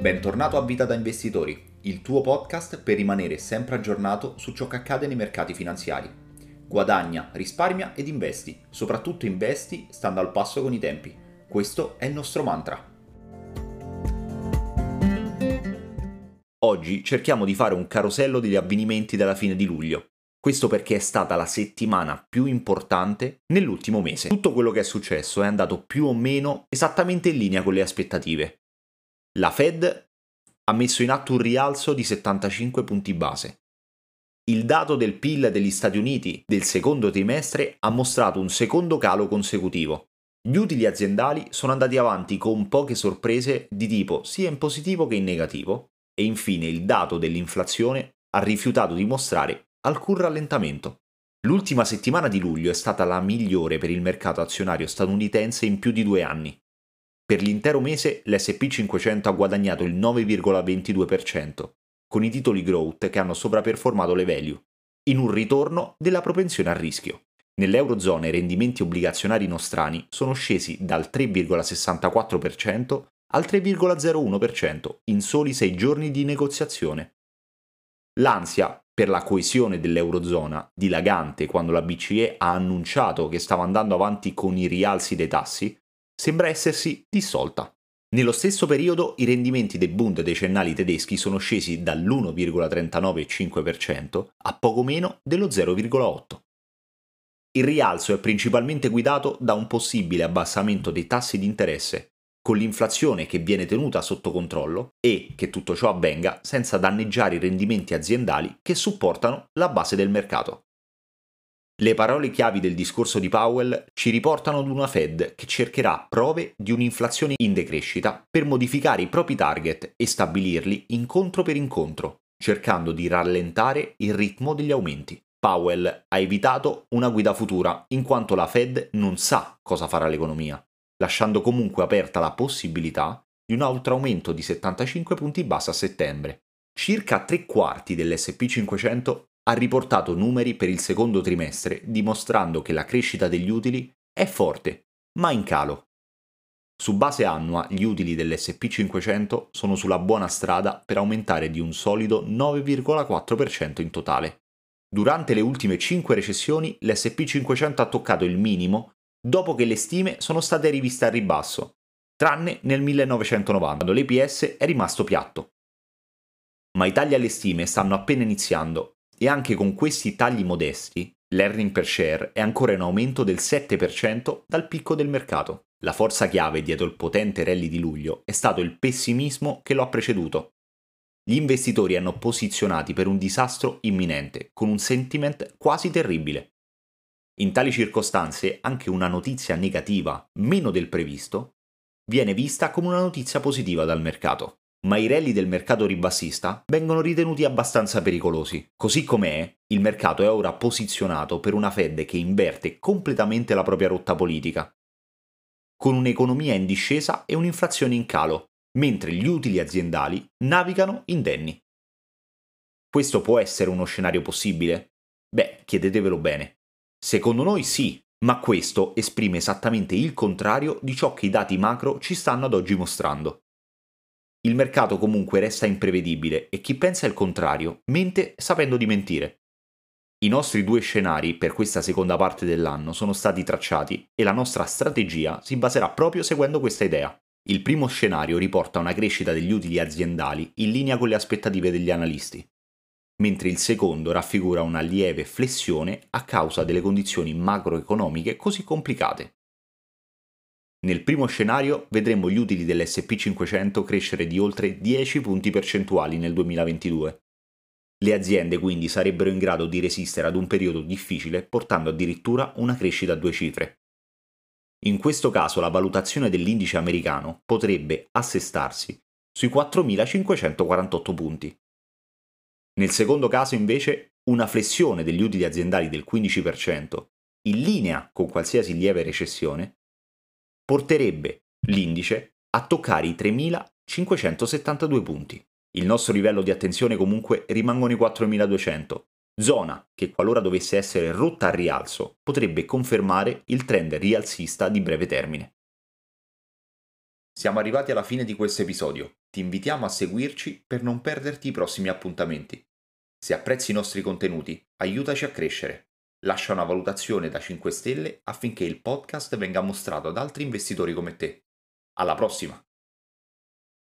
Bentornato a Vita da Investitori, il tuo podcast per rimanere sempre aggiornato su ciò che accade nei mercati finanziari. Guadagna, risparmia ed investi, soprattutto investi stando al passo con i tempi. Questo è il nostro mantra. Oggi cerchiamo di fare un carosello degli avvenimenti della fine di luglio. Questo perché è stata la settimana più importante nell'ultimo mese. Tutto quello che è successo è andato più o meno esattamente in linea con le aspettative. La Fed ha messo in atto un rialzo di 75 punti base. Il dato del PIL degli Stati Uniti del secondo trimestre ha mostrato un secondo calo consecutivo. Gli utili aziendali sono andati avanti con poche sorprese di tipo sia in positivo che in negativo e infine il dato dell'inflazione ha rifiutato di mostrare alcun rallentamento. L'ultima settimana di luglio è stata la migliore per il mercato azionario statunitense in più di due anni. Per l'intero mese l'SP500 ha guadagnato il 9,22%, con i titoli growth che hanno sovraperformato le value, in un ritorno della propensione al rischio. Nell'Eurozona i rendimenti obbligazionari nostrani sono scesi dal 3,64% al 3,01% in soli 6 giorni di negoziazione. L'ansia per la coesione dell'Eurozona, dilagante quando la BCE ha annunciato che stava andando avanti con i rialzi dei tassi, sembra essersi dissolta. Nello stesso periodo i rendimenti dei Bund decennali tedeschi sono scesi dall'1,395% a poco meno dello 0,8%. Il rialzo è principalmente guidato da un possibile abbassamento dei tassi di interesse, con l'inflazione che viene tenuta sotto controllo e che tutto ciò avvenga senza danneggiare i rendimenti aziendali che supportano la base del mercato. Le parole chiavi del discorso di Powell ci riportano ad una Fed che cercherà prove di un'inflazione in decrescita per modificare i propri target e stabilirli incontro per incontro, cercando di rallentare il ritmo degli aumenti. Powell ha evitato una guida futura in quanto la Fed non sa cosa farà l'economia, lasciando comunque aperta la possibilità di un altro aumento di 75 punti base a settembre. Circa tre quarti dell'SP500 ha riportato numeri per il secondo trimestre dimostrando che la crescita degli utili è forte, ma in calo. Su base annua gli utili dell'SP500 sono sulla buona strada per aumentare di un solido 9,4% in totale. Durante le ultime 5 recessioni l'SP500 ha toccato il minimo dopo che le stime sono state riviste a ribasso, tranne nel 1990, quando l'EPS è rimasto piatto. Ma i tagli alle stime stanno appena iniziando e anche con questi tagli modesti, l'earning per share è ancora in aumento del 7% dal picco del mercato. La forza chiave dietro il potente rally di luglio è stato il pessimismo che lo ha preceduto. Gli investitori hanno posizionati per un disastro imminente, con un sentiment quasi terribile. In tali circostanze anche una notizia negativa, meno del previsto, viene vista come una notizia positiva dal mercato ma i rally del mercato ribassista vengono ritenuti abbastanza pericolosi. Così com'è, il mercato è ora posizionato per una Fed che inverte completamente la propria rotta politica, con un'economia in discesa e un'inflazione in calo, mentre gli utili aziendali navigano indenni. Questo può essere uno scenario possibile? Beh, chiedetevelo bene. Secondo noi sì, ma questo esprime esattamente il contrario di ciò che i dati macro ci stanno ad oggi mostrando. Il mercato comunque resta imprevedibile e chi pensa il contrario mente sapendo di mentire. I nostri due scenari per questa seconda parte dell'anno sono stati tracciati e la nostra strategia si baserà proprio seguendo questa idea. Il primo scenario riporta una crescita degli utili aziendali in linea con le aspettative degli analisti, mentre il secondo raffigura una lieve flessione a causa delle condizioni macroeconomiche così complicate. Nel primo scenario vedremo gli utili dell'SP500 crescere di oltre 10 punti percentuali nel 2022. Le aziende quindi sarebbero in grado di resistere ad un periodo difficile portando addirittura una crescita a due cifre. In questo caso la valutazione dell'indice americano potrebbe assestarsi sui 4.548 punti. Nel secondo caso invece una flessione degli utili aziendali del 15%, in linea con qualsiasi lieve recessione, porterebbe l'indice a toccare i 3.572 punti. Il nostro livello di attenzione comunque rimangono i 4.200, zona che qualora dovesse essere rotta al rialzo potrebbe confermare il trend rialzista di breve termine. Siamo arrivati alla fine di questo episodio. Ti invitiamo a seguirci per non perderti i prossimi appuntamenti. Se apprezzi i nostri contenuti, aiutaci a crescere. Lascia una valutazione da 5 stelle affinché il podcast venga mostrato ad altri investitori come te. Alla prossima!